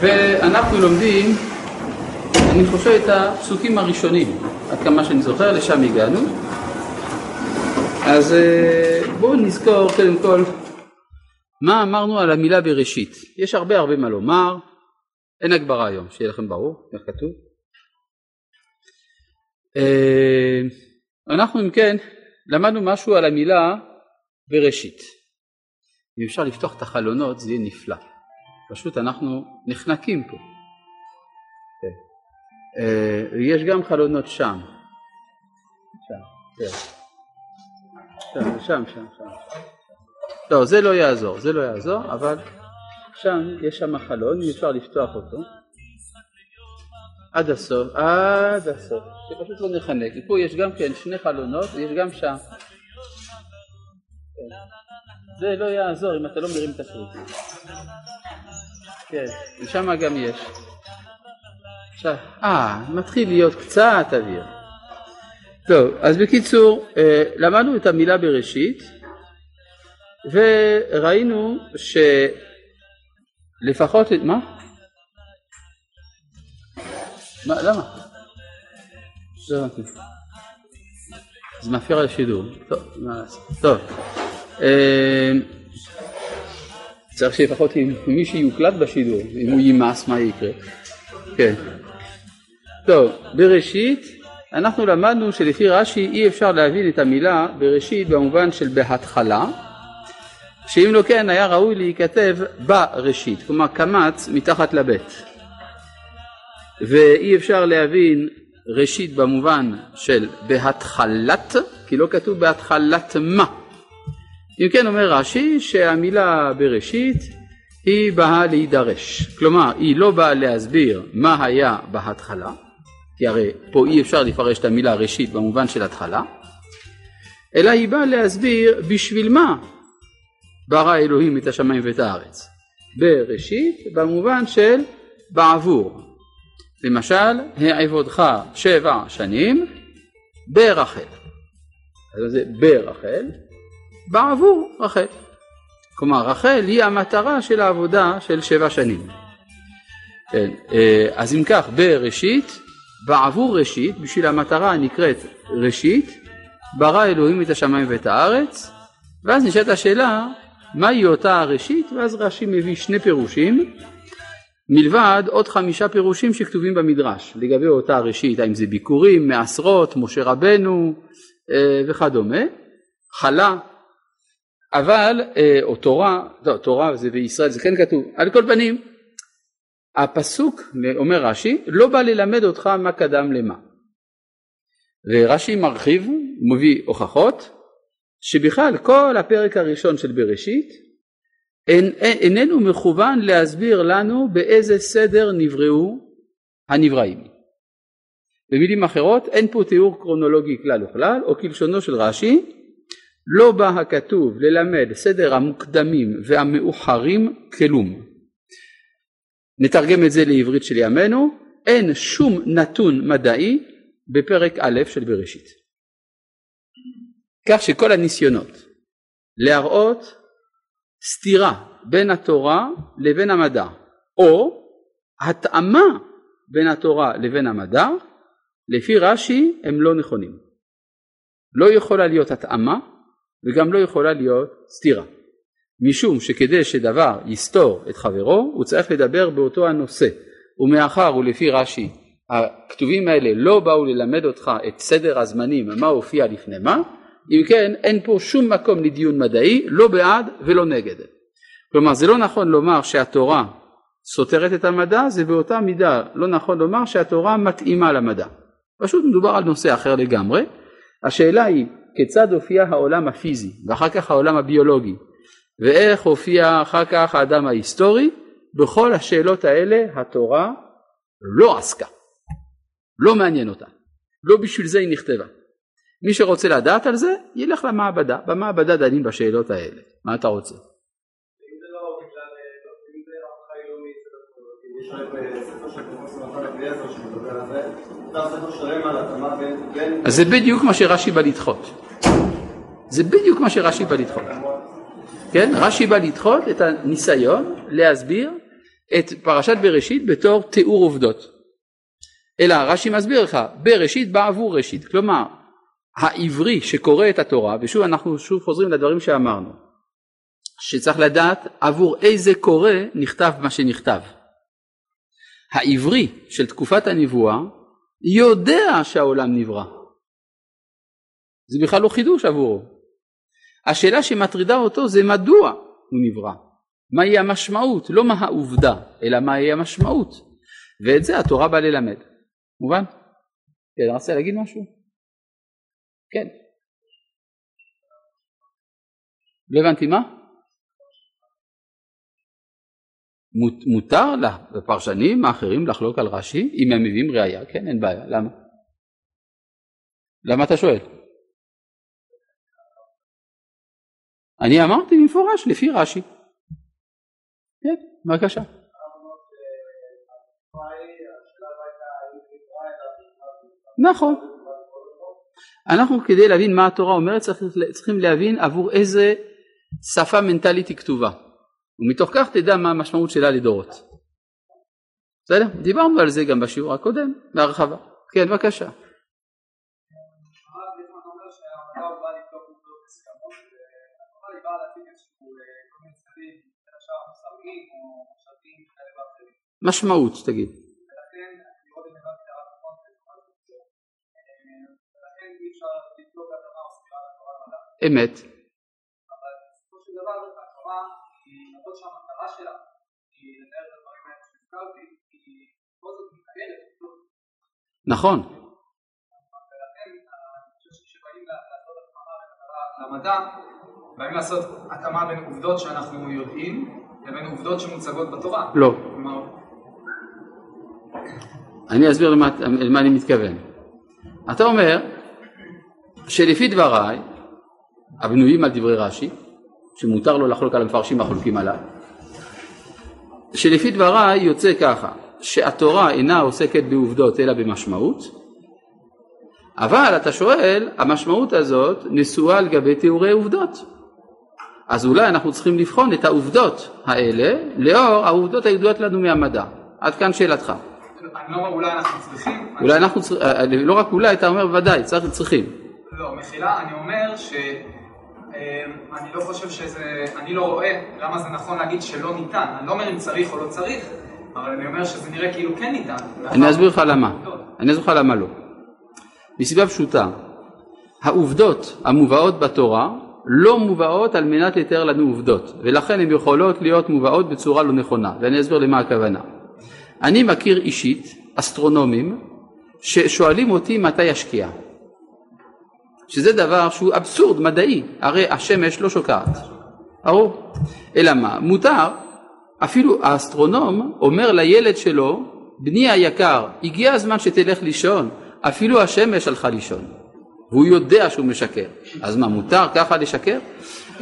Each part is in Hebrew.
ואנחנו לומדים, אני חושב את הפסוקים הראשונים, עד כמה שאני זוכר, לשם הגענו. אז אה, בואו נזכור קודם כל מה אמרנו על המילה בראשית. יש הרבה הרבה מה לומר, אין הגברה היום, שיהיה לכם ברור, איך כתוב. אה, אנחנו אם כן למדנו משהו על המילה בראשית. אם אפשר לפתוח את החלונות זה יהיה נפלא. פשוט אנחנו נחנקים פה. כן. אה, יש גם חלונות שם. שם, כן. שם, שם, שם, שם. לא, זה לא יעזור, זה לא יעזור, אבל שם, יש שם חלון, אפשר לפתוח אותו. עד הסוף, עד הסוף, שפשוט לא נחנק. פה יש גם כן שני חלונות ויש גם שם. כן. זה לא יעזור אם אתה לא מרים את הקריטי. כן, ושם גם יש. עכשיו, אה, מתחיל להיות קצת אוויר. טוב, אז בקיצור, אה, למדנו את המילה בראשית, וראינו שלפחות, מה? מה, למה? לא. זה מפריע לשידור. טוב, מה לעשות. טוב. צריך שלפחות מישהו יוקלט בשידור, אם הוא יימס מה יקרה. כן. טוב, בראשית אנחנו למדנו שלפי רש"י אי אפשר להבין את המילה בראשית במובן של בהתחלה, שאם לא כן היה ראוי להיכתב בראשית, כלומר קמץ מתחת לבית. ואי אפשר להבין ראשית במובן של בהתחלת, כי לא כתוב בהתחלת מה. אם כן אומר רש"י שהמילה בראשית היא באה להידרש, כלומר היא לא באה להסביר מה היה בהתחלה, כי הרי פה אי אפשר לפרש את המילה ראשית במובן של התחלה, אלא היא באה להסביר בשביל מה ברא אלוהים את השמיים ואת הארץ. בראשית במובן של בעבור. למשל, העבודך שבע שנים ברחל. אז זה ברחל, בעבור רחל. כלומר רחל היא המטרה של העבודה של שבע שנים. כן, אה, אז אם כך בראשית, בעבור ראשית, בשביל המטרה הנקראת ראשית, ברא אלוהים את השמיים ואת הארץ, ואז נשאלת השאלה מהי אותה הראשית, ואז רש"י מביא שני פירושים, מלבד עוד חמישה פירושים שכתובים במדרש לגבי אותה ראשית, האם זה ביקורים, מעשרות, משה רבנו אה, וכדומה, חלה אבל, אה, או תורה, לא, תורה זה בישראל, זה כן כתוב, על כל פנים, הפסוק, אומר רש"י, לא בא ללמד אותך מה קדם למה. ורש"י מרחיב, מביא הוכחות, שבכלל כל הפרק הראשון של בראשית אין, איננו מכוון להסביר לנו באיזה סדר נבראו הנבראים. במילים אחרות, אין פה תיאור קרונולוגי כלל וכלל, או כלשונו של רש"י, לא בא הכתוב ללמד סדר המוקדמים והמאוחרים כלום. נתרגם את זה לעברית של ימינו, אין שום נתון מדעי בפרק א' של בראשית. כך שכל הניסיונות להראות סתירה בין התורה לבין המדע, או התאמה בין התורה לבין המדע, לפי רש"י הם לא נכונים. לא יכולה להיות התאמה וגם לא יכולה להיות סתירה. משום שכדי שדבר יסתור את חברו הוא צריך לדבר באותו הנושא. ומאחר ולפי רש"י הכתובים האלה לא באו ללמד אותך את סדר הזמנים מה הופיע לפני מה אם כן אין פה שום מקום לדיון מדעי לא בעד ולא נגד. כלומר זה לא נכון לומר שהתורה סותרת את המדע זה באותה מידה לא נכון לומר שהתורה מתאימה למדע. פשוט מדובר על נושא אחר לגמרי. השאלה היא כיצד הופיע העולם הפיזי ואחר כך העולם הביולוגי ואיך הופיע אחר כך האדם ההיסטורי בכל השאלות האלה התורה לא עסקה. לא מעניין אותה. לא בשביל זה היא נכתבה. מי שרוצה לדעת על זה ילך למעבדה. במעבדה דנים בשאלות האלה. מה אתה רוצה? אז זה בדיוק מה שרש"י בא לדחות. זה בדיוק מה שרש"י בא לדחות. כן? רש"י בא לדחות את הניסיון להסביר את פרשת בראשית בתור תיאור עובדות. אלא רש"י מסביר לך, בראשית בא עבור ראשית. כלומר, העברי שקורא את התורה, ושוב אנחנו שוב חוזרים לדברים שאמרנו, שצריך לדעת עבור איזה קורא נכתב מה שנכתב. העברי של תקופת הנבואה יודע שהעולם נברא. זה בכלל לא חידוש עבורו. השאלה שמטרידה אותו זה מדוע הוא נברא. מהי המשמעות, לא מה העובדה, אלא מהי המשמעות. ואת זה התורה באה ללמד. מובן? כן, רצית להגיד משהו? כן. לא הבנתי מה? מותר לפרשנים האחרים לחלוק על רש"י אם הם מביאים ראייה, כן, אין בעיה, למה? למה אתה שואל? אני אמרתי במפורש לפי רש"י. כן, בבקשה. נכון. אנחנו כדי להבין מה התורה אומרת צריכים להבין עבור איזה שפה מנטלית היא כתובה. ומתוך כך תדע מה המשמעות שלה לדורות. בסדר? דיברנו על זה גם בשיעור הקודם בהרחבה. כן, בבקשה. משמעות תגיד. אמת. נכון. למדע, באים לעשות התאמה בין עובדות שאנחנו יודעים לבין עובדות שמוצגות בתורה. לא. אני אסביר למה, למה אני מתכוון. אתה אומר שלפי דבריי, הבנויים על דברי רש"י, שמותר לו לחלוק על המפרשים החולקים עליו, שלפי דבריי יוצא ככה, שהתורה אינה עוסקת בעובדות אלא במשמעות, אבל אתה שואל, המשמעות הזאת נשואה על גבי תיאורי עובדות. אז אולי אנחנו צריכים לבחון את העובדות האלה לאור העובדות הידועות לנו מהמדע. עד כאן שאלתך. אני לא אומר אולי אנחנו צריכים. אולי אנחנו צריכים, לא רק אולי, אתה אומר ודאי, צריכים. לא, מחילה, אני אומר ש... אמ, אני לא חושב שזה, אני לא רואה למה זה נכון להגיד שלא ניתן. אני לא אומר אם צריך או לא צריך, אבל אני אומר שזה נראה כאילו כן ניתן. אני אסביר לך למה. אני אסביר לך למה לא. מסיבה פשוטה, העובדות המובאות בתורה לא מובאות על מנת לתאר לנו עובדות, ולכן הן יכולות להיות מובאות בצורה לא נכונה, ואני אסביר למה הכוונה. אני מכיר אישית אסטרונומים ששואלים אותי מתי ישקיע. שזה דבר שהוא אבסורד מדעי, הרי השמש לא שוקעת, ברור? אלא מה? מותר, אפילו האסטרונום אומר לילד שלו, בני היקר, הגיע הזמן שתלך לישון, אפילו השמש הלכה לישון, והוא יודע שהוא משקר, אז מה מותר ככה לשקר?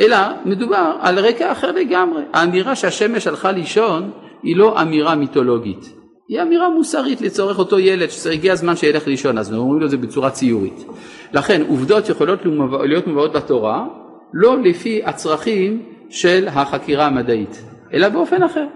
אלא מדובר על רקע אחר לגמרי, האמירה שהשמש הלכה לישון היא לא אמירה מיתולוגית, היא אמירה מוסרית לצורך אותו ילד שהגיע הזמן שילך לישון, אז אומרים לו את זה בצורה ציורית. לכן עובדות יכולות להיות מובאות בתורה לא לפי הצרכים של החקירה המדעית, אלא באופן אחר.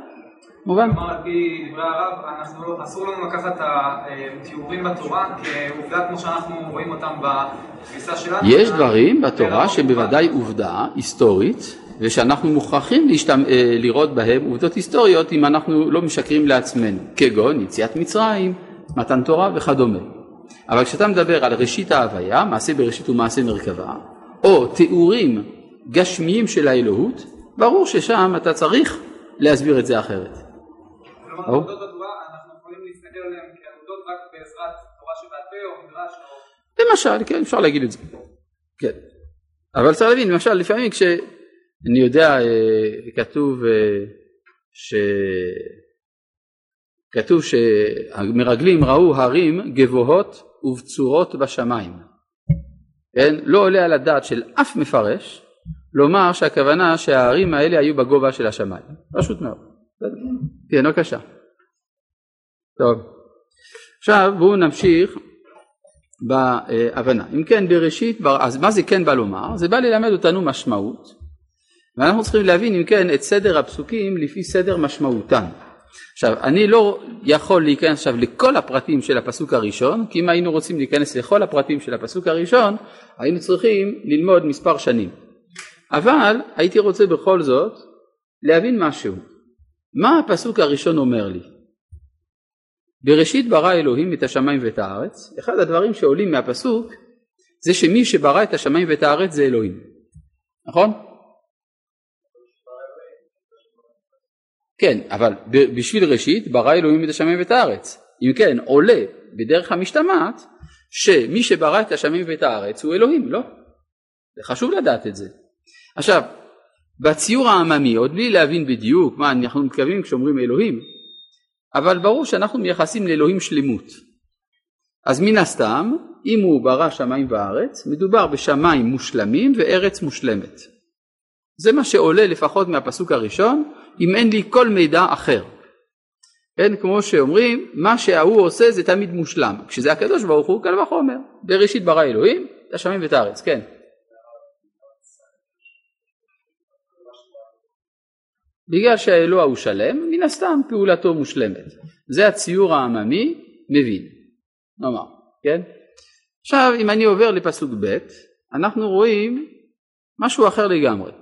מובן? כלומר, על פי דברי הרב, לא- אסור לנו לקחת את התיאורים בתורה כעובדה כמו שאנחנו רואים אותם בתפיסה שלנו. יש דברים בתורה שבוודאי עובדה היסטורית ושאנחנו מוכרחים להשתמ... אה, לראות בהם עובדות היסטוריות אם אנחנו לא משקרים לעצמנו, כגון יציאת מצרים, מתן תורה וכדומה. אבל כשאתה מדבר על ראשית ההוויה, מעשה בראשית ומעשה מרכבה, או תיאורים גשמיים של האלוהות, ברור ששם אתה צריך להסביר את זה אחרת. כלומר, עובדות בתורה אנחנו יכולים להסתכל עליהן כעובדות רק בעזרת תורה שבעל פה או מדרש או... למשל, כן, אפשר להגיד את זה. כן. אבל צריך להבין, למשל, לפעמים כש... אני יודע, אה, כתוב אה, ש... כתוב שהמרגלים ראו הרים גבוהות ובצורות בשמיים. כן? לא עולה על הדעת של אף מפרש לומר שהכוונה שההרים האלה היו בגובה של השמיים. פשוט מאוד. כן, בבקשה. טוב. עכשיו בואו נמשיך בהבנה. אם כן בראשית, אז מה זה כן בא לומר? זה בא ללמד אותנו משמעות ואנחנו צריכים להבין אם כן את סדר הפסוקים לפי סדר משמעותן. עכשיו, אני לא יכול להיכנס עכשיו לכל הפרטים של הפסוק הראשון, כי אם היינו רוצים להיכנס לכל הפרטים של הפסוק הראשון, היינו צריכים ללמוד מספר שנים. אבל הייתי רוצה בכל זאת להבין משהו. מה הפסוק הראשון אומר לי? בראשית ברא אלוהים את השמיים ואת הארץ. אחד הדברים שעולים מהפסוק זה שמי שברא את השמיים ואת הארץ זה אלוהים. נכון? כן, אבל בשביל ראשית ברא אלוהים את השמיים ואת הארץ. אם כן, עולה בדרך המשתמעת שמי שברא את השמיים ואת הארץ הוא אלוהים, לא? זה חשוב לדעת את זה. עכשיו, בציור העממי, עוד בלי להבין בדיוק מה אנחנו מתכוונים כשאומרים אלוהים, אבל ברור שאנחנו מייחסים לאלוהים שלמות. אז מן הסתם, אם הוא ברא שמיים וארץ, מדובר בשמיים מושלמים וארץ מושלמת. זה מה שעולה לפחות מהפסוק הראשון, אם אין לי כל מידע אחר. כן, כמו שאומרים, מה שההוא עושה זה תמיד מושלם. כשזה הקדוש ברוך הוא, קל וחומר. בראשית ברא אלוהים, את השמיים ואת הארץ, כן. בגלל שהאלוה הוא שלם, מן הסתם פעולתו מושלמת. זה הציור העממי מבין, נאמר, כן? עכשיו אם אני עובר לפסוק ב', אנחנו רואים משהו אחר לגמרי.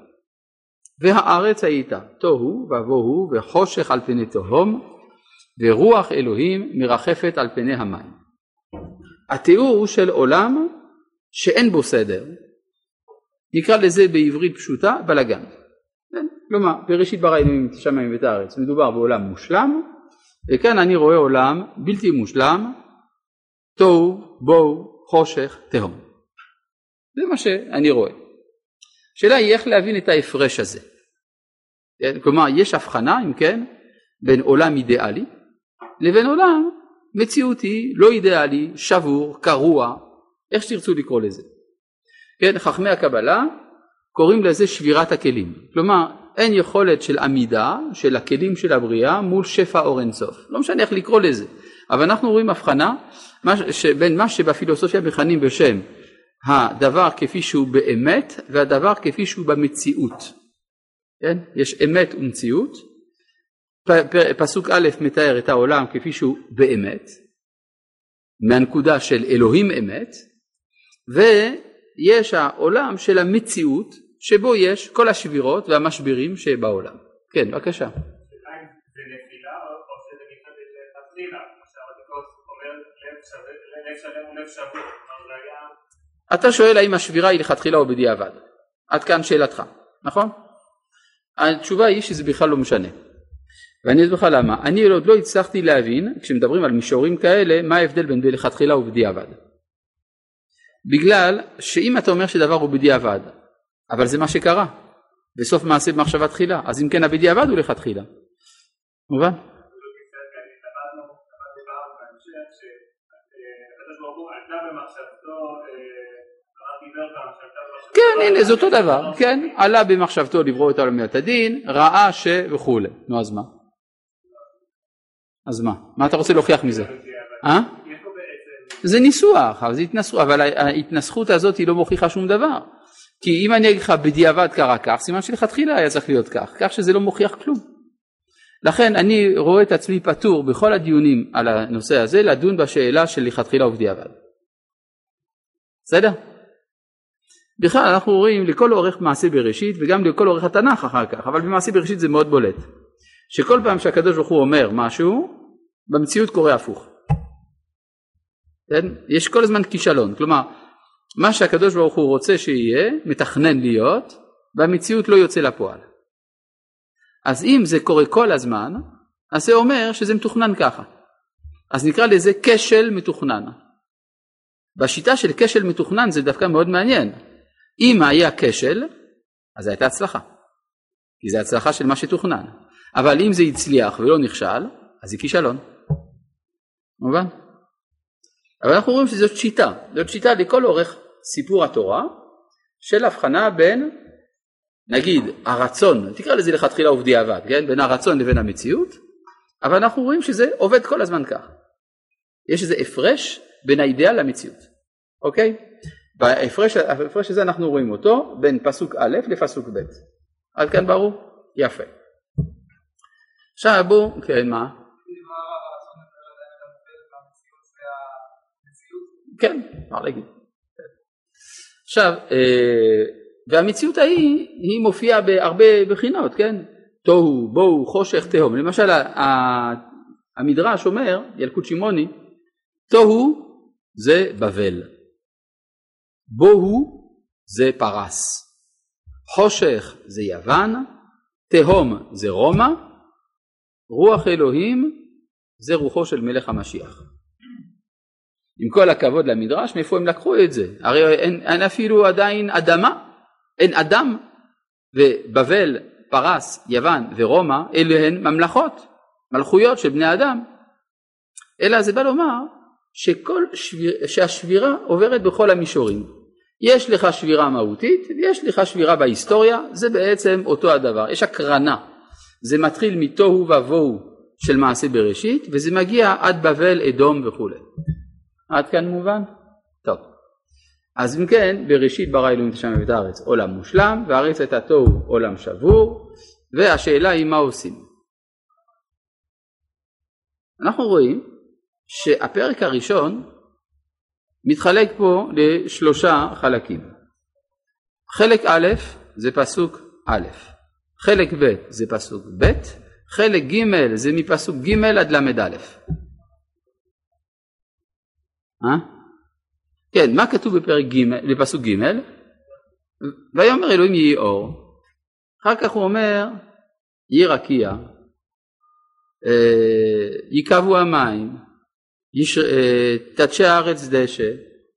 והארץ הייתה תוהו ובוהו וחושך על פני תהום ורוח אלוהים מרחפת על פני המים. התיאור הוא של עולם שאין בו סדר, נקרא לזה בעברית פשוטה בלאגן. כלומר, בראשית ברא אלוהים את השמיים ואת הארץ, מדובר בעולם מושלם, וכאן אני רואה עולם בלתי מושלם, תוהו, בוהו, חושך, תהום. זה מה שאני רואה. השאלה היא איך להבין את ההפרש הזה. כלומר, יש הבחנה, אם כן, בין עולם אידיאלי לבין עולם מציאותי, לא אידיאלי, שבור, קרוע, איך שתרצו לקרוא לזה. כן, חכמי הקבלה קוראים לזה שבירת הכלים. כלומר, אין יכולת של עמידה של הכלים של הבריאה מול שפע אור אינסוף. לא משנה איך לקרוא לזה, אבל אנחנו רואים הבחנה בין מה שבפילוסופיה מכנים בשם הדבר כפי שהוא באמת והדבר כפי שהוא במציאות. כן? יש אמת ומציאות. פסוק א' מתאר את העולם כפי שהוא באמת, מהנקודה של אלוהים אמת, ו... יש העולם של המציאות שבו יש כל השבירות והמשברים שבעולם. כן, בבקשה. אתה שואל האם השבירה היא לכתחילה או בדיעבד. עד כאן שאלתך, נכון? התשובה היא שזה בכלל לא משנה. ואני אסביר לך למה. אני עוד לא הצלחתי להבין, כשמדברים על מישורים כאלה, מה ההבדל בין בלכתחילה ובדיעבד. בגלל שאם אתה אומר שדבר הוא בדיעבד, אבל זה מה שקרה, בסוף מעשה במחשבה תחילה, אז אם כן הבדיעבד הוא לכתחילה. מובן? כן, הנה, זה אותו דבר, כן, עלה במחשבתו לברוא את העולם מידת הדין, ראה ש... וכולי. נו, אז מה? אז מה? מה אתה רוצה להוכיח מזה? אה? זה ניסוח, אבל ההתנסחות הזאת היא לא מוכיחה שום דבר. כי אם אני אגיד לך בדיעבד קרה כך, סימן שלכתחילה היה צריך להיות כך, כך שזה לא מוכיח כלום. לכן אני רואה את עצמי פטור בכל הדיונים על הנושא הזה לדון בשאלה של לכתחילה ובדיעבד. בסדר? בכלל אנחנו רואים לכל אורך מעשה בראשית וגם לכל אורך התנ"ך אחר כך, אבל במעשה בראשית זה מאוד בולט. שכל פעם שהקדוש ברוך הוא אומר משהו, במציאות קורה הפוך. כן? יש כל הזמן כישלון, כלומר מה שהקדוש ברוך הוא רוצה שיהיה, מתכנן להיות, במציאות לא יוצא לפועל. אז אם זה קורה כל הזמן, אז זה אומר שזה מתוכנן ככה. אז נקרא לזה כשל מתוכנן. בשיטה של כשל מתוכנן זה דווקא מאוד מעניין. אם היה כשל, אז הייתה הצלחה. כי זה הצלחה של מה שתוכנן. אבל אם זה הצליח ולא נכשל, אז זה כישלון. מובן? אבל אנחנו רואים שזאת שיטה, זאת שיטה לכל אורך סיפור התורה של הבחנה בין נגיד הרצון, תקרא לזה לכתחילה ובדיעבד, כן? בין הרצון לבין המציאות, אבל אנחנו רואים שזה עובד כל הזמן כך. יש איזה הפרש בין האידאל למציאות, אוקיי? בהפרש ההפרש הזה אנחנו רואים אותו בין פסוק א' לפסוק ב'. עד כאן ברור? יפה. עכשיו בואו, כן, מה? כן, אפשר להגיד. עכשיו, אה, והמציאות ההיא, היא מופיעה בהרבה בחינות, כן? תוהו, בואו, חושך, תהום. למשל, המדרש אומר, ילקוט שמעוני, תוהו זה בבל, בוהו זה פרס, חושך זה יוון, תהום זה רומא, רוח אלוהים זה רוחו של מלך המשיח. עם כל הכבוד למדרש, מאיפה הם לקחו את זה? הרי אין, אין אפילו עדיין אדמה, אין אדם, ובבל, פרס, יוון ורומא, אלה הן ממלכות, מלכויות של בני אדם. אלא זה בא לומר שכל שביר, שהשבירה עוברת בכל המישורים. יש לך שבירה מהותית ויש לך שבירה בהיסטוריה, זה בעצם אותו הדבר, יש הקרנה. זה מתחיל מתוהו ובוהו של מעשה בראשית וזה מגיע עד בבל, אדום וכולי. עד כאן מובן? טוב. אז אם כן, בראשית ברא אלוהים את השמיים ואת הארץ עולם מושלם, והארץ הייתה תוהו עולם שבור, והשאלה היא מה עושים. אנחנו רואים שהפרק הראשון מתחלק פה לשלושה חלקים. חלק א' זה פסוק א', חלק ב' זה פסוק ב', חלק ג' זה מפסוק ג' עד ל"א. אה? כן, מה כתוב בפרק ג', בפסוק ג'? ויאמר אלוהים יהי אור. אחר כך הוא אומר יהי רקיע, אה, ייקבו המים, אה, תדשי הארץ דשא,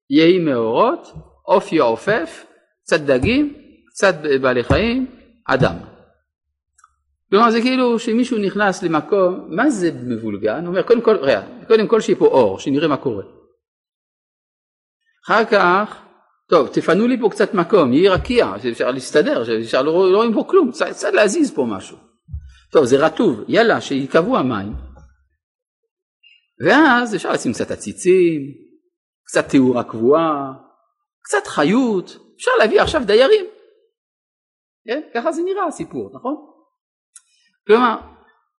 יהי מאורות, עוף יעופף, קצת דגים, קצת בעלי חיים, אדם. כלומר זה כאילו שמישהו נכנס למקום, מה זה מבולגן? הוא אומר קודם כל, ראה, קודם כל שיהיה פה אור, שנראה מה קורה. אחר כך, טוב תפנו לי פה קצת מקום, יהי רקיע, שאפשר להסתדר, שאפשר לא רואים פה כלום, קצת להזיז פה משהו. טוב זה רטוב, יאללה שיקבעו המים. ואז אפשר לשים קצת עציצים, קצת תאורה קבועה, קצת חיות, אפשר להביא עכשיו דיירים. כן? ככה זה נראה הסיפור, נכון? כלומר,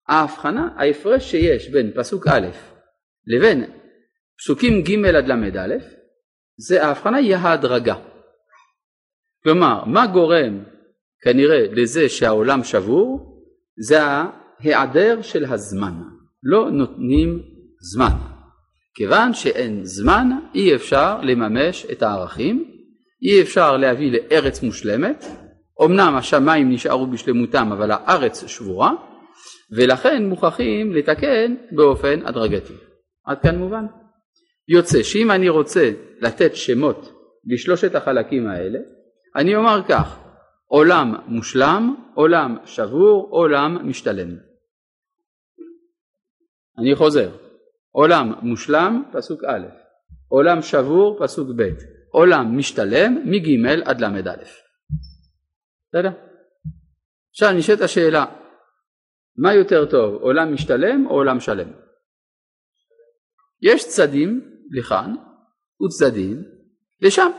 ההבחנה, ההפרש שיש בין פסוק א' לבין פסוקים ג' עד ל"א, זה ההבחנה היא ההדרגה. כלומר, מה גורם כנראה לזה שהעולם שבור? זה ההיעדר של הזמן. לא נותנים זמן. כיוון שאין זמן אי אפשר לממש את הערכים, אי אפשר להביא לארץ מושלמת, אמנם השמיים נשארו בשלמותם אבל הארץ שבורה, ולכן מוכרחים לתקן באופן הדרגתי. עד כאן מובן? יוצא שאם אני רוצה לתת שמות לשלושת החלקים האלה, אני אומר כך, עולם מושלם, עולם שבור, עולם משתלם. אני חוזר, עולם מושלם, פסוק א', עולם שבור, פסוק ב', עולם משתלם, מג' עד ל"א. בסדר? עכשיו נשאלת השאלה, מה יותר טוב, עולם משתלם או עולם שלם? יש צדדים לכאן וצדדים לשם.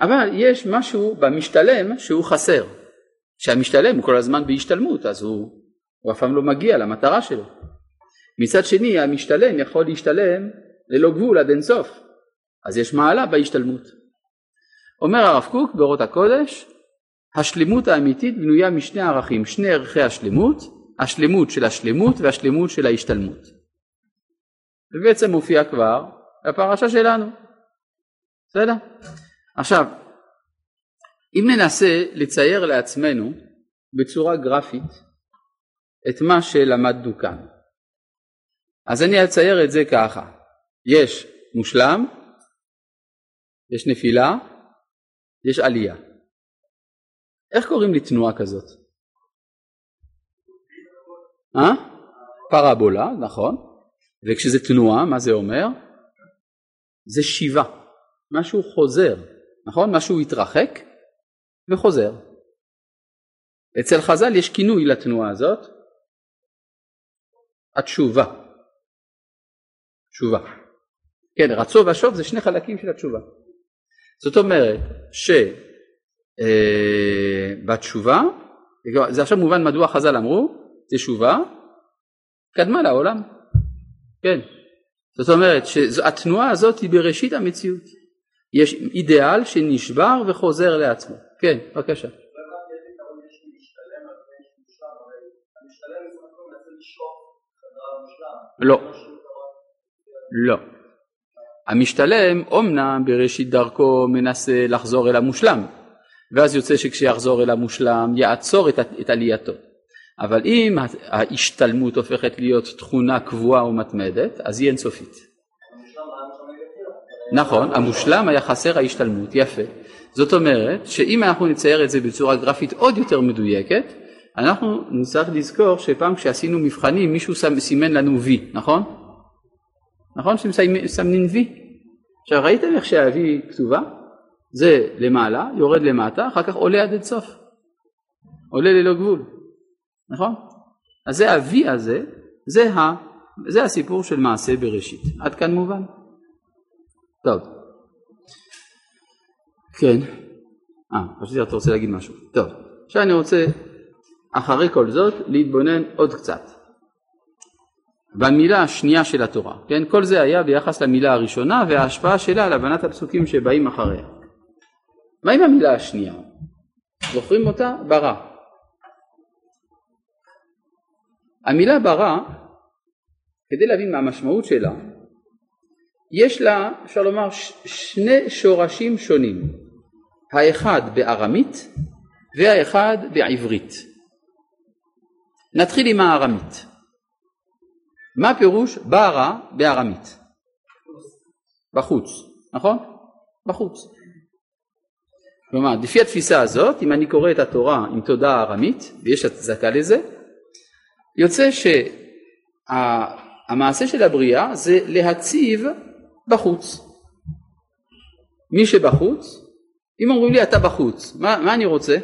אבל יש משהו במשתלם שהוא חסר. שהמשתלם הוא כל הזמן בהשתלמות אז הוא, הוא אף פעם לא מגיע למטרה שלו. מצד שני המשתלם יכול להשתלם ללא גבול עד אינסוף אז יש מעלה בהשתלמות. אומר הרב קוק באורות הקודש השלמות האמיתית בנויה משני ערכים שני ערכי השלמות השלמות של השלמות והשלמות של ההשתלמות. ובעצם מופיע כבר בפרשה שלנו. בסדר? עכשיו אם ננסה לצייר לעצמנו בצורה גרפית את מה שלמדנו כאן אז אני אצייר את זה ככה, יש מושלם, יש נפילה, יש עלייה. איך קוראים לי תנועה כזאת? אה? פרבולה, נכון. וכשזה תנועה, מה זה אומר? זה שיבה. משהו חוזר, נכון? משהו התרחק וחוזר. אצל חז"ל יש כינוי לתנועה הזאת, התשובה. תשובה. כן, רצו ושוב זה שני חלקים של התשובה. זאת אומרת שבתשובה, אה, זה עכשיו מובן מדוע חז"ל אמרו, תשובה קדמה לעולם. כן. זאת אומרת שהתנועה הזאת היא בראשית המציאות. יש אידיאל שנשבר וחוזר לעצמו. כן, בבקשה. לא. לא. המשתלם אומנם בראשית דרכו מנסה לחזור אל המושלם, ואז יוצא שכשיחזור אל המושלם יעצור את, את עלייתו. אבל אם ההשתלמות הופכת להיות תכונה קבועה ומתמדת, אז היא אינסופית. נכון, המושלם היה חסר ההשתלמות, יפה. זאת אומרת שאם אנחנו נצייר את זה בצורה גרפית עוד יותר מדויקת, אנחנו נצטרך לזכור שפעם כשעשינו מבחנים מישהו סימן לנו וי, נכון? נכון שמסמנים וי? עכשיו ראיתם איך שהוי כתובה? זה למעלה, יורד למטה, אחר כך עולה עד אינסוף. עולה ללא גבול, נכון? אז זה ה-V הזה, זה, ה, זה הסיפור של מעשה בראשית. עד כאן מובן? טוב. כן. אה, חשבתי אתה רוצה להגיד משהו. טוב. עכשיו אני רוצה, אחרי כל זאת, להתבונן עוד קצת. במילה השנייה של התורה, כן? כל זה היה ביחס למילה הראשונה וההשפעה שלה על הבנת הפסוקים שבאים אחריה. מה עם המילה השנייה? זוכרים אותה? ברא. המילה ברא, כדי להבין מה המשמעות שלה, יש לה, אפשר לומר, שני שורשים שונים, האחד בארמית והאחד בעברית. נתחיל עם הארמית. מה פירוש ברא בארמית? בחוץ, נכון? בחוץ. כלומר, לפי התפיסה הזאת, אם אני קורא את התורה עם תודעה ארמית, ויש הצדקה לזה, יוצא שהמעשה של הבריאה זה להציב בחוץ. מי שבחוץ, אם אומרים לי אתה בחוץ, מה, מה אני רוצה?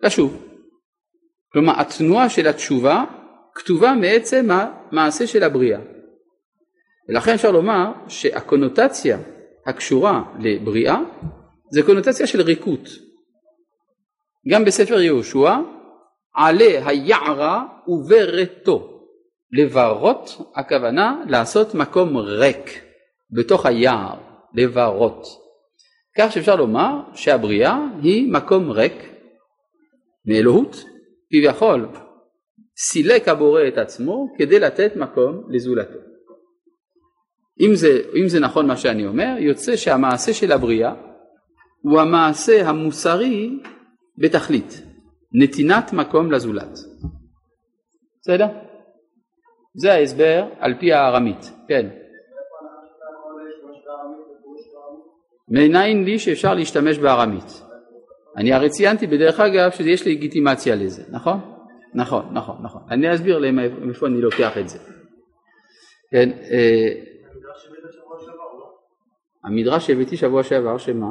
לשוב. כלומר התנועה של התשובה כתובה מעצם המעשה של הבריאה. ולכן אפשר לומר שהקונוטציה הקשורה לבריאה זה קונוטציה של ריקות. גם בספר יהושע עלה היערה וברתו. לברות הכוונה לעשות מקום ריק בתוך היער, לברות. כך שאפשר לומר שהבריאה היא מקום ריק מאלוהות, כביכול סילק הבורא את עצמו כדי לתת מקום לזולתו. אם זה, אם זה נכון מה שאני אומר, יוצא שהמעשה של הבריאה הוא המעשה המוסרי בתכלית, נתינת מקום לזולת. בסדר? זה ההסבר על פי הארמית, כן. מניין לי שאפשר להשתמש בארמית. אני הרי ציינתי בדרך אגב שיש לגיטימציה לזה, נכון? נכון, נכון, נכון. אני אסביר להם מאיפה אני לוקח את זה. כן, אה, המדרש שהבאתי שבוע שעבר, שמה?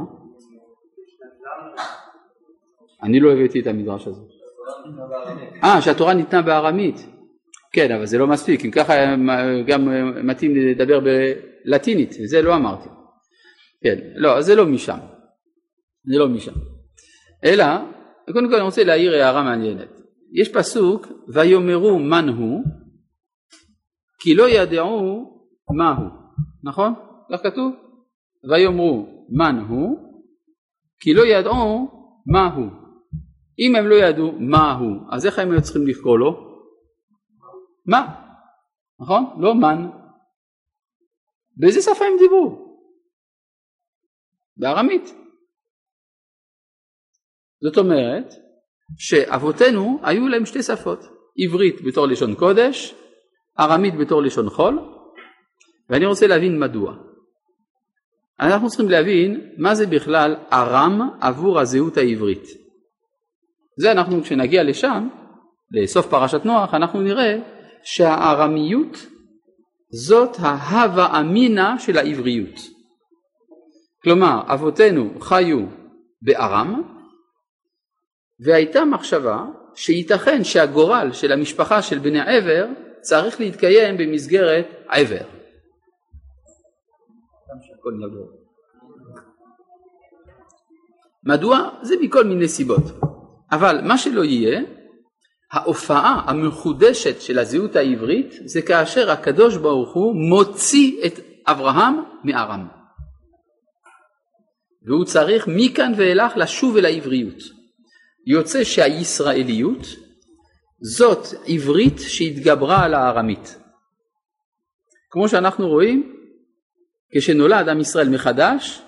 אני לא הבאתי את המדרש הזה. אה, שהתורה ניתנה בארמית. כן, אבל זה לא מספיק, אם ככה גם מתאים לדבר בלטינית, וזה לא אמרתי. כן, לא, זה לא משם. זה לא משם. אלא, קודם כל אני רוצה להעיר הערה מעניינת. יש פסוק, ויאמרו מן הוא, כי לא ידעו מה הוא, נכון? כך כתוב? ויאמרו מן הוא, כי לא ידעו מה הוא. אם הם לא ידעו מה הוא, אז איך הם היו צריכים לקרוא לו? מה? נכון? לא מן. באיזה שפה הם דיברו? בארמית. זאת אומרת שאבותינו היו להם שתי שפות, עברית בתור לשון קודש, ארמית בתור לשון חול, ואני רוצה להבין מדוע. אנחנו צריכים להבין מה זה בכלל ארם עבור הזהות העברית. זה אנחנו כשנגיע לשם, לסוף פרשת נוח, אנחנו נראה שהארמיות זאת ההווה אמינה של העבריות. כלומר, אבותינו חיו בארם, והייתה מחשבה שייתכן שהגורל של המשפחה של בני עבר צריך להתקיים במסגרת עבר. מדוע? זה מכל מיני סיבות. אבל מה שלא יהיה, ההופעה המחודשת של הזהות העברית זה כאשר הקדוש ברוך הוא מוציא את אברהם מארם. והוא צריך מכאן ואילך לשוב אל העבריות. יוצא שהישראליות זאת עברית שהתגברה על הארמית. כמו שאנחנו רואים, כשנולד עם ישראל מחדש,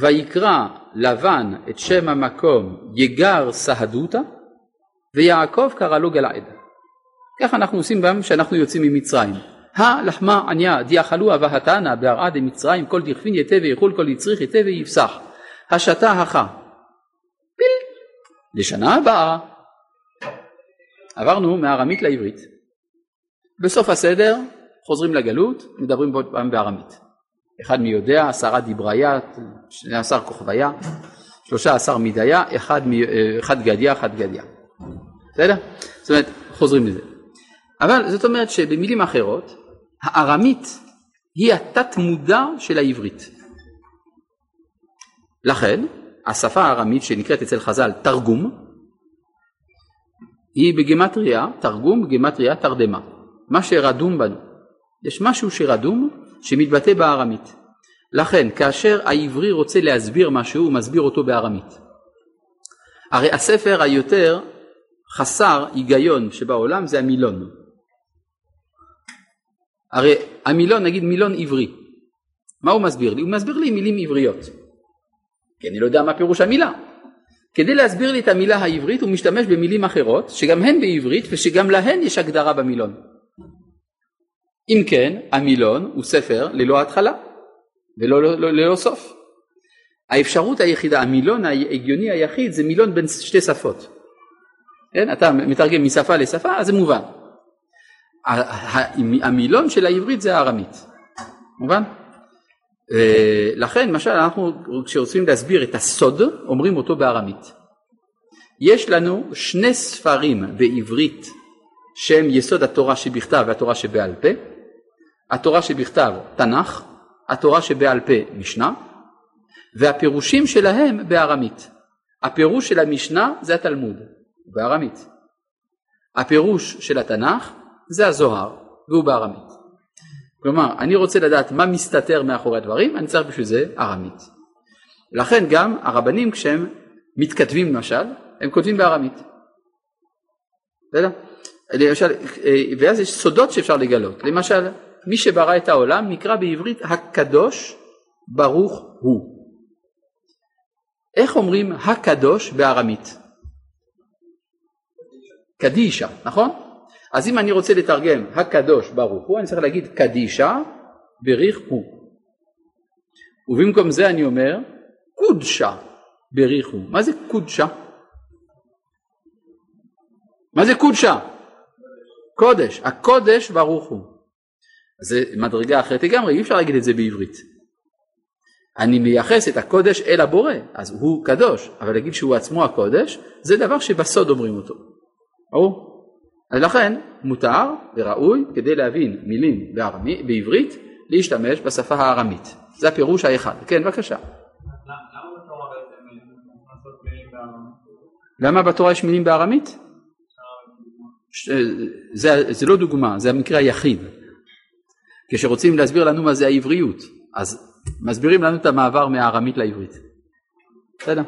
ויקרא לבן את שם המקום יגר סהדותא, ויעקב קרא לו גלעד. ככה אנחנו עושים גם כשאנחנו יוצאים ממצרים. הלחמה עניה דיאכלו אבהתנא בהרעה דמצרים כל דכפין יתה ויכול כל יצריך יתה ויפסח. השתה הכה. פיל. לשנה הבאה. עברנו מארמית לעברית. בסוף הסדר חוזרים לגלות, מדברים עוד פעם בארמית. אחד מי יודע, עשרה דיבריה, שני עשר כוכביה, שלושה עשר מידיה, אחד, אה, אחד גדיה, אחד גדיה. בסדר? זאת אומרת, חוזרים לזה. אבל זאת אומרת שבמילים אחרות, הארמית היא התת מודע של העברית. לכן, השפה הארמית שנקראת אצל חז"ל תרגום, היא בגימטריה, תרגום בגימטריה תרדמה, מה שרדום בנו. יש משהו שרדום שמתבטא בארמית. לכן, כאשר העברי רוצה להסביר משהו, הוא מסביר אותו בארמית. הרי הספר היותר חסר היגיון שבעולם זה המילון. הרי המילון, נגיד מילון עברי, מה הוא מסביר לי? הוא מסביר לי מילים עבריות, כי אני לא יודע מה פירוש המילה. כדי להסביר לי את המילה העברית הוא משתמש במילים אחרות שגם הן בעברית ושגם להן יש הגדרה במילון. אם כן, המילון הוא ספר ללא התחלה וללא לא, לא, ללא סוף. האפשרות היחידה, המילון ההגיוני היחיד זה מילון בין שתי שפות. כן? אתה מתרגם משפה לשפה, אז זה מובן. המילון של העברית זה הארמית, מובן? אה, לכן למשל אנחנו כשרוצים להסביר את הסוד אומרים אותו בארמית. יש לנו שני ספרים בעברית שהם יסוד התורה שבכתב והתורה שבעל פה, התורה שבכתב תנ"ך, התורה שבעל פה משנה, והפירושים שלהם בארמית. הפירוש של המשנה זה התלמוד, בארמית. הפירוש של התנ"ך זה הזוהר, והוא בארמית. כלומר, אני רוצה לדעת מה מסתתר מאחורי הדברים, אני צריך בשביל זה ארמית. לכן גם הרבנים כשהם מתכתבים למשל, הם כותבים בארמית. בסדר? למשל, אה, ואז יש סודות שאפשר לגלות. למשל, מי שברא את העולם נקרא בעברית הקדוש ברוך הוא. איך אומרים הקדוש בארמית? קדישה, נכון? אז אם אני רוצה לתרגם הקדוש ברוך הוא, אני צריך להגיד קדישה בריך הוא. ובמקום זה אני אומר קודשה בריך הוא. מה זה קודשה? מה זה קודשה? קודש. הקודש ברוך הוא. זה מדרגה אחרת לגמרי, אי אפשר להגיד את זה בעברית. אני מייחס את הקודש אל הבורא, אז הוא קדוש, אבל להגיד שהוא עצמו הקודש, זה דבר שבסוד אומרים אותו. ברור? אז לכן מותר וראוי כדי להבין מילים בארמי, בעברית להשתמש בשפה הארמית. זה הפירוש האחד. כן, בבקשה. למה בתורה יש מילים בארמית? זה, זה לא דוגמה, זה המקרה היחיד. כשרוצים להסביר לנו מה זה העבריות, אז מסבירים לנו את המעבר מהארמית לעברית. בסדר?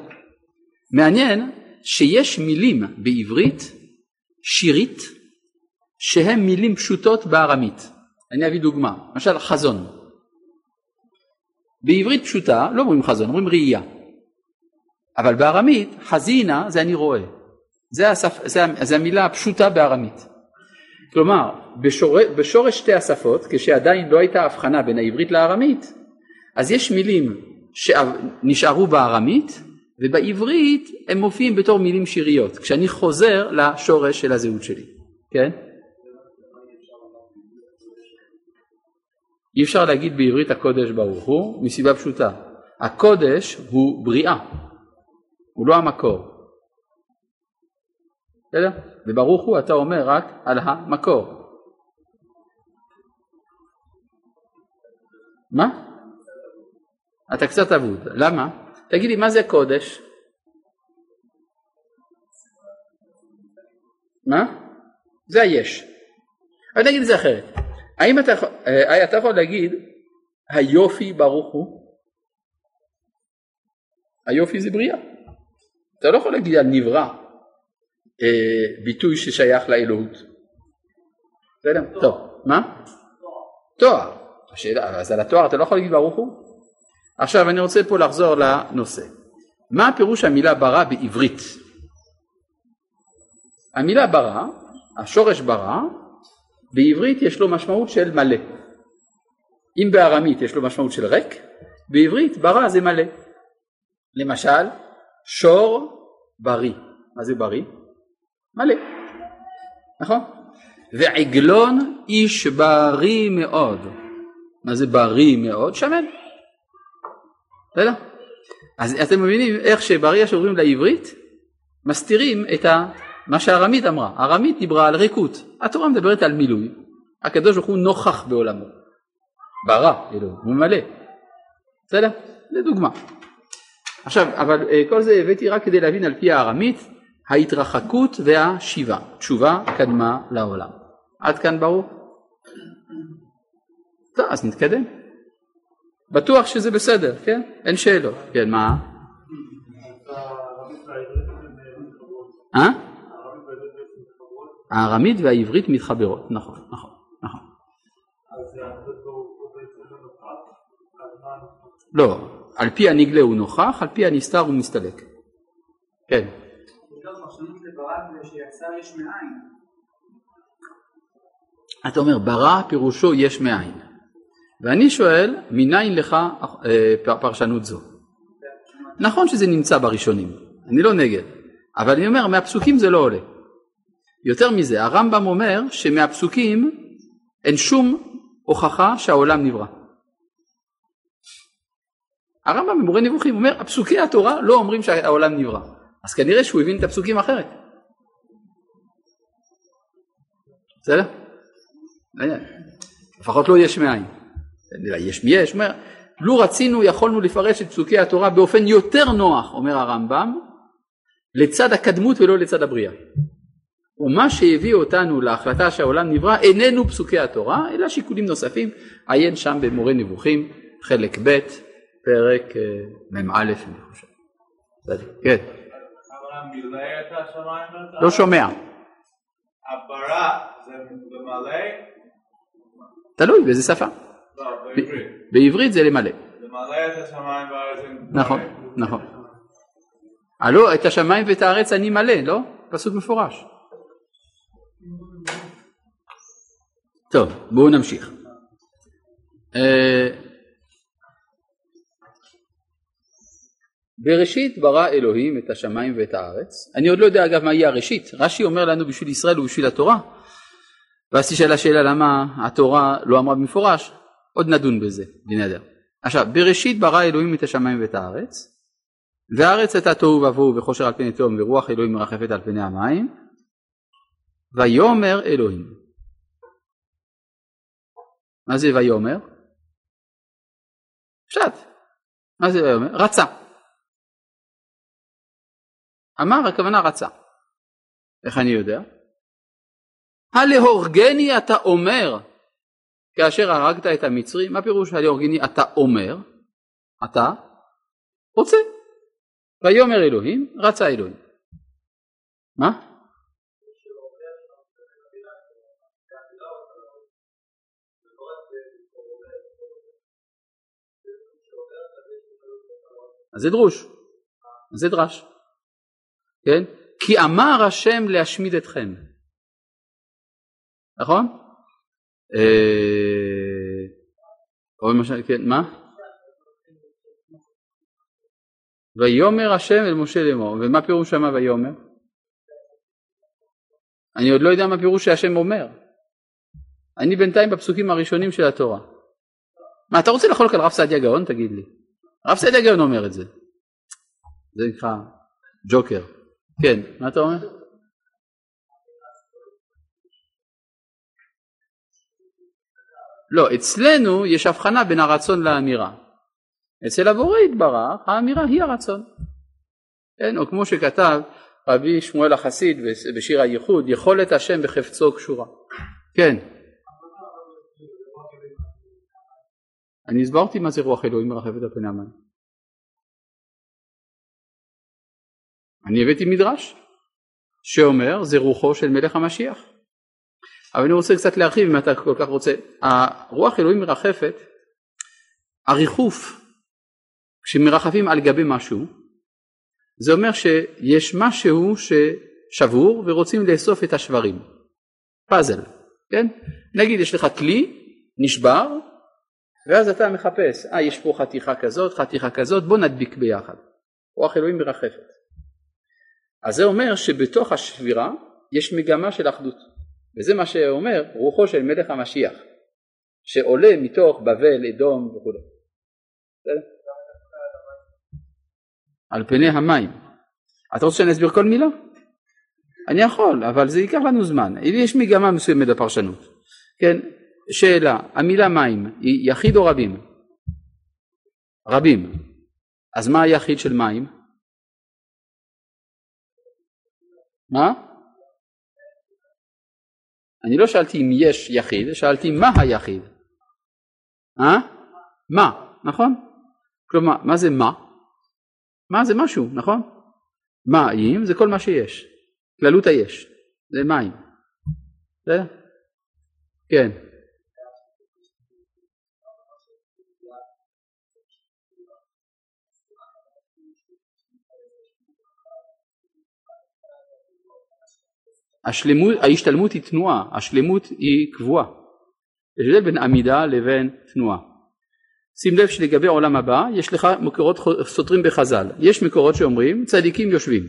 מעניין שיש מילים בעברית שירית שהן מילים פשוטות בארמית. אני אביא דוגמה, למשל חזון. בעברית פשוטה לא אומרים חזון, אומרים ראייה. אבל בארמית חזינה זה אני רואה. זה, השפ... זה, זה המילה הפשוטה בארמית. כלומר, בשור... בשורש שתי השפות, כשעדיין לא הייתה הבחנה בין העברית לארמית, אז יש מילים שנשארו בארמית ובעברית הם מופיעים בתור מילים שיריות, כשאני חוזר לשורש של הזהות שלי, כן? אי אפשר להגיד בעברית הקודש ברוך הוא מסיבה פשוטה, הקודש הוא בריאה, הוא לא המקור. בסדר? וברוך הוא אתה אומר רק על המקור. מה? אתה קצת אבוד, למה? תגיד לי, מה זה קודש? מה? זה היש. אבל נגיד את זה אחרת. האם אתה, אה, אתה יכול להגיד היופי ברוך הוא? היופי זה בריאה. אתה לא יכול להגיד על נברא ביטוי ששייך לאלוהות. בסדר? טוב. מה? תואר. השאלה, אז על התואר אתה לא יכול להגיד ברוך הוא? עכשיו אני רוצה פה לחזור לנושא. מה פירוש המילה ברא בעברית? המילה ברא, השורש ברא, בעברית יש לו משמעות של מלא. אם בארמית יש לו משמעות של ריק, בעברית ברא זה מלא. למשל, שור בריא. מה זה בריא? מלא. נכון? ועגלון איש בריא מאוד. מה זה בריא מאוד? שמן. בסדר? אז אתם מבינים איך שברגע שעוברים לעברית מסתירים את ה... מה שהארמית אמרה. הארמית דיברה על ריקות, התורה מדברת על מילוי. הקדוש ברוך הוא נוכח בעולמו. ברא, אלוהים, הוא ממלא. בסדר? זה דוגמה. עכשיו, אבל אה, כל זה הבאתי רק כדי להבין על פי הארמית ההתרחקות והשיבה. תשובה קדמה לעולם. עד כאן ברור? טוב, אז נתקדם. בטוח שזה בסדר, כן? אין שאלות. כן, מה? אה? הארמית והעברית מתחברות, נכון, נכון, נכון. לא, על פי הנגלה הוא נוכח, על פי הנסתר הוא מסתלק. כן. אתה אומר ברא פירושו יש מאין. ואני שואל, מניין לך אה, פרשנות זו? נכון שזה נמצא בראשונים, אני לא נגד, אבל אני אומר, מהפסוקים זה לא עולה. יותר מזה, הרמב"ם אומר שמהפסוקים אין שום הוכחה שהעולם נברא. הרמב"ם במורה נבוכים אומר, הפסוקי התורה לא אומרים שהעולם נברא. אז כנראה שהוא הבין את הפסוקים אחרת. בסדר? לפחות לא יש מאין. יש מי יש, אומר, לו רצינו יכולנו לפרש את פסוקי התורה באופן יותר נוח, אומר הרמב"ם, לצד הקדמות ולא לצד הבריאה. ומה שהביא אותנו להחלטה שהעולם נברא איננו פסוקי התורה, אלא שיקולים נוספים, עיין שם במורה נבוכים, חלק ב', פרק אה, מ"א אני חושב. כן. לא שומע. הברא תלוי באיזה שפה. לא, בעברית. בעברית זה למלא. למלא את השמיים והארץ. נכון, נכון. הלא, את השמיים ואת הארץ אני מלא, לא? פסוק מפורש. טוב, בואו נמשיך. אה, בראשית ברא אלוהים את השמיים ואת הארץ. אני עוד לא יודע אגב מה יהיה הראשית. רש"י אומר לנו בשביל ישראל ובשביל התורה. ואז תשאל השאלה למה התורה לא אמרה במפורש, עוד נדון בזה, בנדר. עכשיו, בראשית ברא אלוהים את השמיים ואת הארץ, והארץ הייתה תוהו ובוהו וחושר על פני תהום ורוח אלוהים מרחפת על פני המים, ויאמר אלוהים. מה זה ויאמר? פשט. מה זה ויאמר? רצה. אמר הכוונה רצה. איך אני יודע? הלהורגני אתה אומר כאשר הרגת את המצרי, מה פירוש הלהורגני אתה אומר? אתה רוצה. ויאמר אלוהים, רצה אלוהים. מה? אז זה דרוש, אז זה דרש, כן? כי אמר השם להשמיד אתכם, נכון? אה, כן, מה? ויאמר השם אל משה לאמור, ומה פירוש שמה ויאמר? אני עוד לא יודע מה פירוש שהשם אומר. אני בינתיים בפסוקים הראשונים של התורה. מה, אתה רוצה לחלוק על רב סעדיה גאון? תגיד לי. הרב סעדיה גאון אומר את זה. זה נקרא ג'וקר. כן, מה אתה אומר? לא, אצלנו יש הבחנה בין הרצון לאמירה. אצל הבורא יתברך, האמירה היא הרצון. כן, או כמו שכתב רבי שמואל החסיד בשיר הייחוד, יכולת השם בחפצו קשורה. כן. אני הסברתי מה זה רוח אלוהים מרחפת על פני המים. אני הבאתי מדרש שאומר זה רוחו של מלך המשיח. אבל אני רוצה קצת להרחיב אם אתה כל כך רוצה. הרוח אלוהים מרחפת, הריחוף, כשמרחפים על גבי משהו, זה אומר שיש משהו ששבור ורוצים לאסוף את השברים. פאזל, כן? נגיד יש לך כלי, נשבר, ואז אתה מחפש, אה יש פה חתיכה כזאת, חתיכה כזאת, בוא נדביק ביחד. רוח אלוהים מרחפת. אז זה אומר שבתוך השבירה יש מגמה של אחדות. וזה מה שאומר רוחו של מלך המשיח, שעולה מתוך בבל, אדום וכו'. על פני המים. אתה רוצה שאני אסביר כל מילה? אני יכול, אבל זה ייקח לנו זמן. יש מגמה מסוימת בפרשנות. כן, שאלה, המילה מים היא יחיד או רבים? רבים. אז מה היחיד של מים? מה? אני לא שאלתי אם יש יחיד, שאלתי מה היחיד. אה? מה, נכון? כלומר, מה זה מה? מה זה משהו, נכון? מה אם זה כל מה שיש. כללות היש. זה מים. בסדר? כן. השלמות, ההשתלמות היא תנועה, השלמות היא קבועה. יש הבדל בין עמידה לבין תנועה. שים לב שלגבי עולם הבא יש לך מקורות סותרים בחז"ל. יש מקורות שאומרים צדיקים יושבים.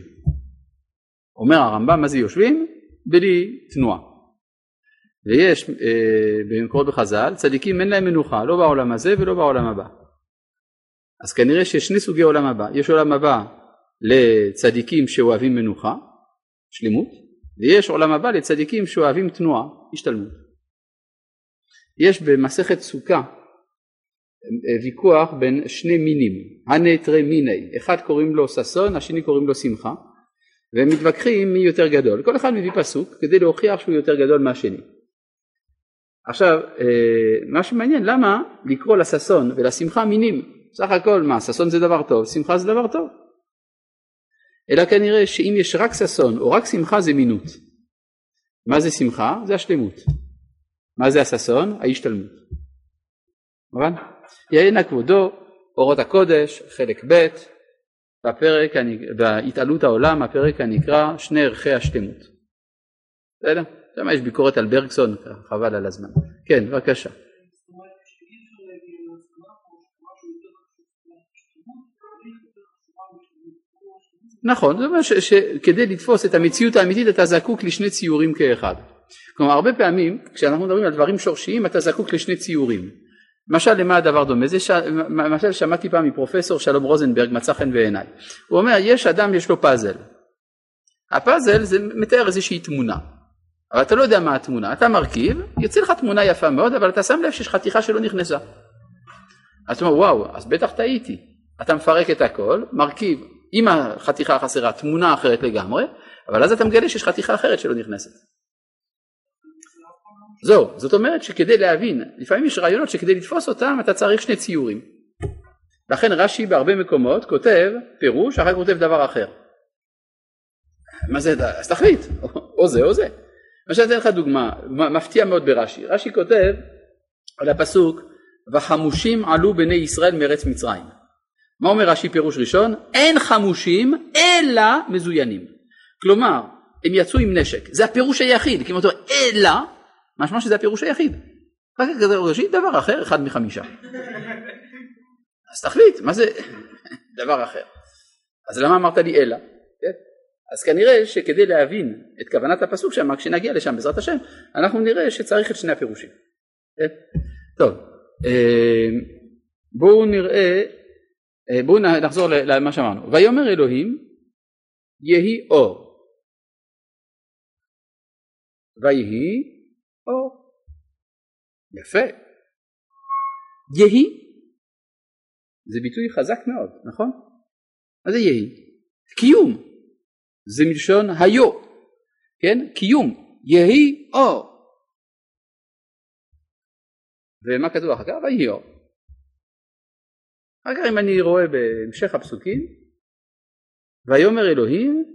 אומר הרמב"ם מה זה יושבים? בלי תנועה. ויש אה, במקורות בחז"ל צדיקים אין להם מנוחה לא בעולם הזה ולא בעולם הבא. אז כנראה שיש שני סוגי עולם הבא. יש עולם הבא לצדיקים שאוהבים מנוחה, שלמות, ויש עולם הבא לצדיקים שאוהבים תנועה, השתלמות. יש במסכת סוכה ויכוח בין שני מינים, הנתרי מיני, אחד קוראים לו ששון, השני קוראים לו שמחה, והם מתווכחים מי יותר גדול, כל אחד מביא פסוק כדי להוכיח שהוא יותר גדול מהשני. עכשיו, אה, מה שמעניין, למה לקרוא לששון ולשמחה מינים? סך הכל מה, ששון זה דבר טוב, שמחה זה דבר טוב. אלא כנראה שאם יש רק ששון או רק שמחה זה מינות. מה זה שמחה? זה השלמות. מה זה הששון? ההשתלמות. מובן? יענה כבודו, אורות הקודש, חלק ב', בפרק, בהתעלות העולם, הפרק הנקרא שני ערכי השלמות. בסדר? שם יש ביקורת על ברגסון, חבל על הזמן. כן, בבקשה. נכון, זאת אומרת שכדי לתפוס את המציאות האמיתית אתה זקוק לשני ציורים כאחד. כלומר הרבה פעמים כשאנחנו מדברים על דברים שורשיים אתה זקוק לשני ציורים. למשל למה הדבר דומה? זה ש... למשל שמעתי פעם מפרופסור שלום רוזנברג מצא חן בעיניי. הוא אומר יש אדם יש לו פאזל. הפאזל זה מתאר איזושהי תמונה. אבל אתה לא יודע מה התמונה. אתה מרכיב, יוצא לך תמונה יפה מאוד אבל אתה שם לב שיש חתיכה שלא נכנסה. אז אתה אומר וואו אז בטח טעיתי. אתה מפרק את הכל, מרכיב עם החתיכה החסרה תמונה אחרת לגמרי, אבל אז אתה מגלה שיש חתיכה אחרת שלא נכנסת. זהו, זאת אומרת שכדי להבין, לפעמים יש רעיונות שכדי לתפוס אותם אתה צריך שני ציורים. לכן רש"י בהרבה מקומות כותב פירוש, אחר כך כותב דבר אחר. מה זה, אז תחליט, או זה או זה. למשל אתן לך דוגמה, מפתיע מאוד ברש"י, רש"י כותב על הפסוק וחמושים עלו בני ישראל מארץ מצרים. מה אומר רש"י פירוש ראשון? אין חמושים אלא מזוינים. כלומר, הם יצאו עם נשק, זה הפירוש היחיד, אומר אלא, משמע שזה הפירוש היחיד. רק כזה ראשית דבר אחר, אחד מחמישה. אז תחליט, מה זה דבר אחר? אז למה אמרת לי אלא? כן? אז כנראה שכדי להבין את כוונת הפסוק שם, כשנגיע לשם בעזרת השם, אנחנו נראה שצריך את שני הפירושים. כן? טוב, אה, בואו נראה אה, בואו נחזור למה שאמרנו. ויאמר אלוהים יהי אור. ויהי אור. יפה. יהי זה ביטוי חזק מאוד, נכון? מה זה יהי? קיום. זה מלשון היו, כן? קיום, יהי אור. ומה כתוב אחר כך? ויהי אור. אחר כך אם אני רואה בהמשך הפסוקים, ויאמר אלוהים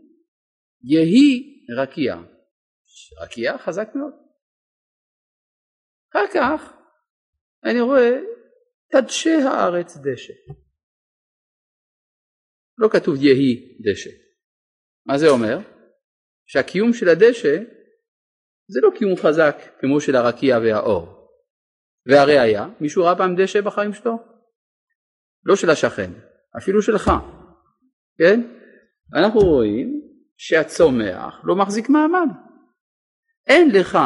יהי רקיע. רקיע חזק מאוד. אחר כך אני רואה תדשה הארץ דשא. לא כתוב יהי דשא. מה זה אומר? שהקיום של הדשא זה לא קיום חזק כמו של הרקיע והאור. והראיה, מישהו ראה פעם דשא בחיים שלו? לא של השכן, אפילו שלך, כן? אנחנו רואים שהצומח לא מחזיק מעמד. אין לך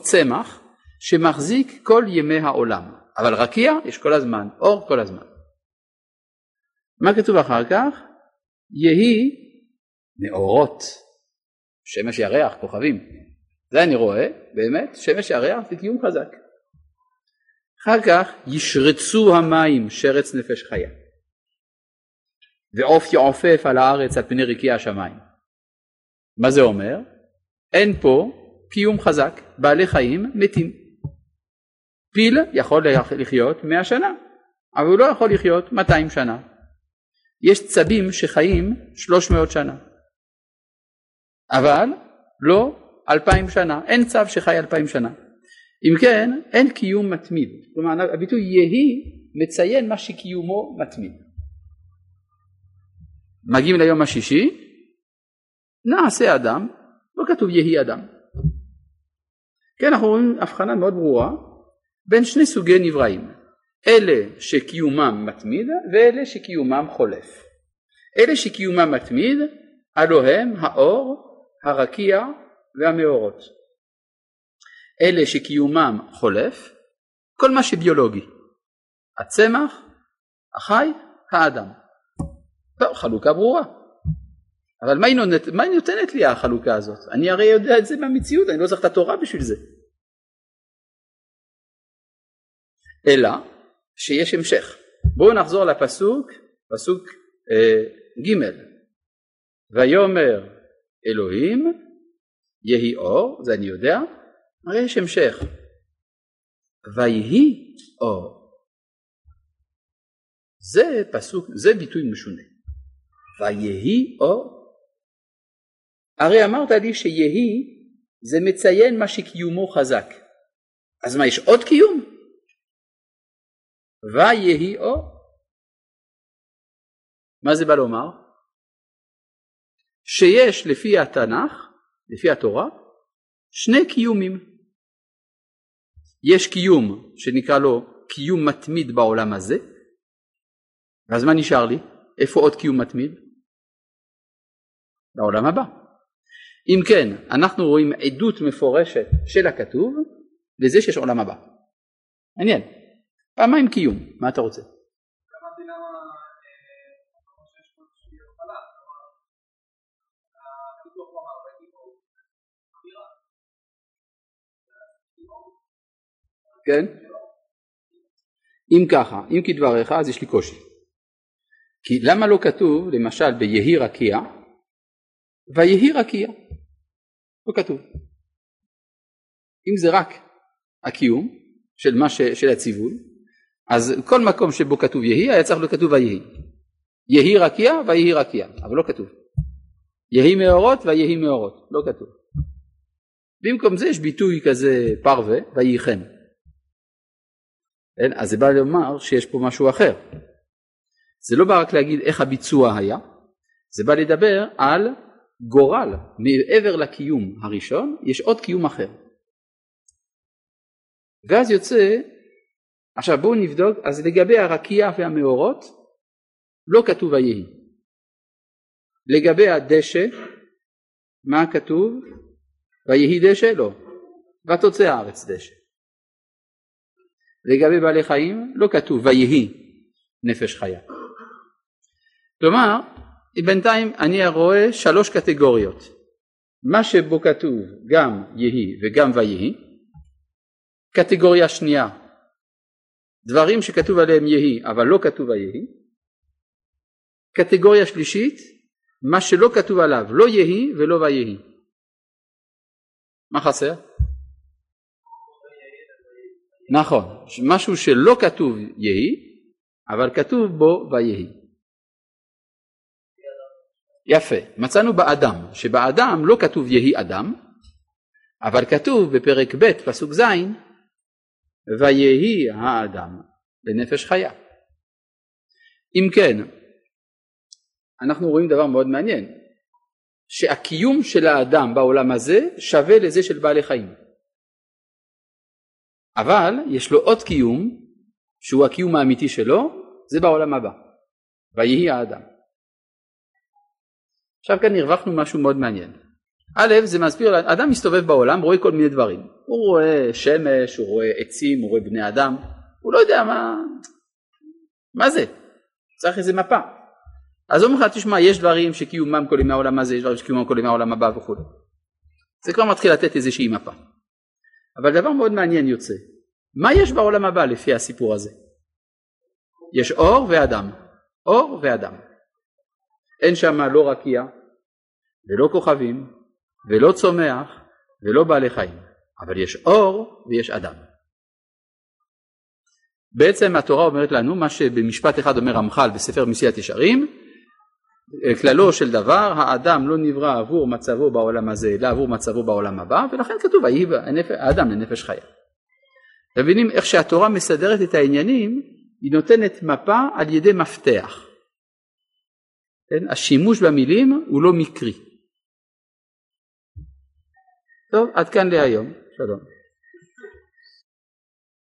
צמח שמחזיק כל ימי העולם, אבל רקיע יש כל הזמן, אור כל הזמן. מה כתוב אחר כך? יהי מאורות, שמש ירח, כוכבים. זה אני רואה, באמת, שמש ירח זה קיום חזק. אחר כך ישרצו המים שרץ נפש חיה. ועוף יעופף על הארץ על פני רקיע השמיים. מה זה אומר? אין פה קיום חזק, בעלי חיים מתים. פיל יכול לחיות מאה שנה, אבל הוא לא יכול לחיות 200 שנה. יש צבים שחיים 300 שנה, אבל לא 2,000 שנה, אין צב שחי 2,000 שנה. אם כן, אין קיום מתמיד. כלומר, הביטוי יהי מציין מה שקיומו מתמיד. מגיעים ליום השישי, נעשה אדם, לא כתוב יהי אדם. כן, אנחנו רואים הבחנה מאוד ברורה בין שני סוגי נבראים, אלה שקיומם מתמיד ואלה שקיומם חולף. אלה שקיומם מתמיד, הלא הם האור, הרקיע והמאורות. אלה שקיומם חולף, כל מה שביולוגי. הצמח, החי, האדם. טוב, חלוקה ברורה. אבל מה היא, נותנת, מה היא נותנת לי החלוקה הזאת? אני הרי יודע את זה במציאות, אני לא צריך את התורה בשביל זה. אלא שיש המשך. בואו נחזור לפסוק, פסוק אה, ג' ויאמר אלוהים יהי אור, זה אני יודע, הרי יש המשך. ויהי אור. זה פסוק, זה ביטוי משונה. ויהי אור. הרי אמרת לי שיהי זה מציין מה שקיומו חזק. אז מה, יש עוד קיום? ויהי אור. מה זה בא לומר? שיש לפי התנ"ך, לפי התורה, שני קיומים. יש קיום שנקרא לו קיום מתמיד בעולם הזה, ואז מה נשאר לי? איפה עוד קיום מתמיד? בעולם הבא. אם כן, אנחנו רואים עדות מפורשת של הכתוב לזה שיש עולם הבא. מעניין. פעמיים קיום, מה אתה רוצה? כן? אם ככה, אם כדבריך אז יש לי קושי. כי למה לא כתוב למשל ביהי רקיע ויהי רקיע? לא כתוב. אם זה רק הקיום של, ש, של הציווי אז כל מקום שבו כתוב יהי היה צריך להיות כתוב ויהי. יהי רקיע ויהי רקיע אבל לא כתוב. יהי מאורות ויהי מאורות לא כתוב. במקום זה יש ביטוי כזה פרווה ויהיכם. כן? אז זה בא לומר שיש פה משהו אחר. זה לא בא רק להגיד איך הביצוע היה, זה בא לדבר על גורל, מעבר לקיום הראשון, יש עוד קיום אחר. ואז יוצא, עכשיו בואו נבדוק, אז לגבי הרקיע והמאורות, לא כתוב ויהי. לגבי הדשא, מה כתוב? ויהי דשא? לא. ותוצא הארץ דשא. לגבי בעלי חיים לא כתוב ויהי נפש חיה. כלומר, בינתיים אני רואה שלוש קטגוריות. מה שבו כתוב גם יהי וגם ויהי. קטגוריה שנייה, דברים שכתוב עליהם יהי אבל לא כתוב ויהי. קטגוריה שלישית, מה שלא כתוב עליו לא יהי ולא ויהי. מה חסר? נכון, משהו שלא כתוב יהי, אבל כתוב בו ויהי. יפה, מצאנו באדם, שבאדם לא כתוב יהי אדם, אבל כתוב בפרק ב' פסוק ז' ויהי האדם לנפש חיה. אם כן, אנחנו רואים דבר מאוד מעניין, שהקיום של האדם בעולם הזה שווה לזה של בעלי חיים. אבל יש לו עוד קיום, שהוא הקיום האמיתי שלו, זה בעולם הבא. ויהי האדם. עכשיו כאן הרווחנו משהו מאוד מעניין. א', זה מסביר, אדם מסתובב בעולם, רואה כל מיני דברים. הוא רואה שמש, הוא רואה עצים, הוא רואה בני אדם, הוא לא יודע מה, מה זה, צריך איזה מפה. אז אומרים לך, תשמע, יש דברים שקיומם כל ימי העולם הזה, יש דברים שקיומם כל ימי העולם הבא וכו'. זה כבר מתחיל לתת איזושהי מפה. אבל דבר מאוד מעניין יוצא, מה יש בעולם הבא לפי הסיפור הזה? יש אור ואדם, אור ואדם. אין שם לא רקיע ולא כוכבים ולא צומח ולא בעלי חיים, אבל יש אור ויש אדם. בעצם התורה אומרת לנו מה שבמשפט אחד אומר רמח"ל בספר מסיעת ישרים כללו של דבר האדם לא נברא עבור מצבו בעולם הזה אלא עבור מצבו בעולם הבא ולכן כתוב האדם לנפש חיה. אתם מבינים איך שהתורה מסדרת את העניינים היא נותנת מפה על ידי מפתח. כן? השימוש במילים הוא לא מקרי. טוב עד כאן להיום שלום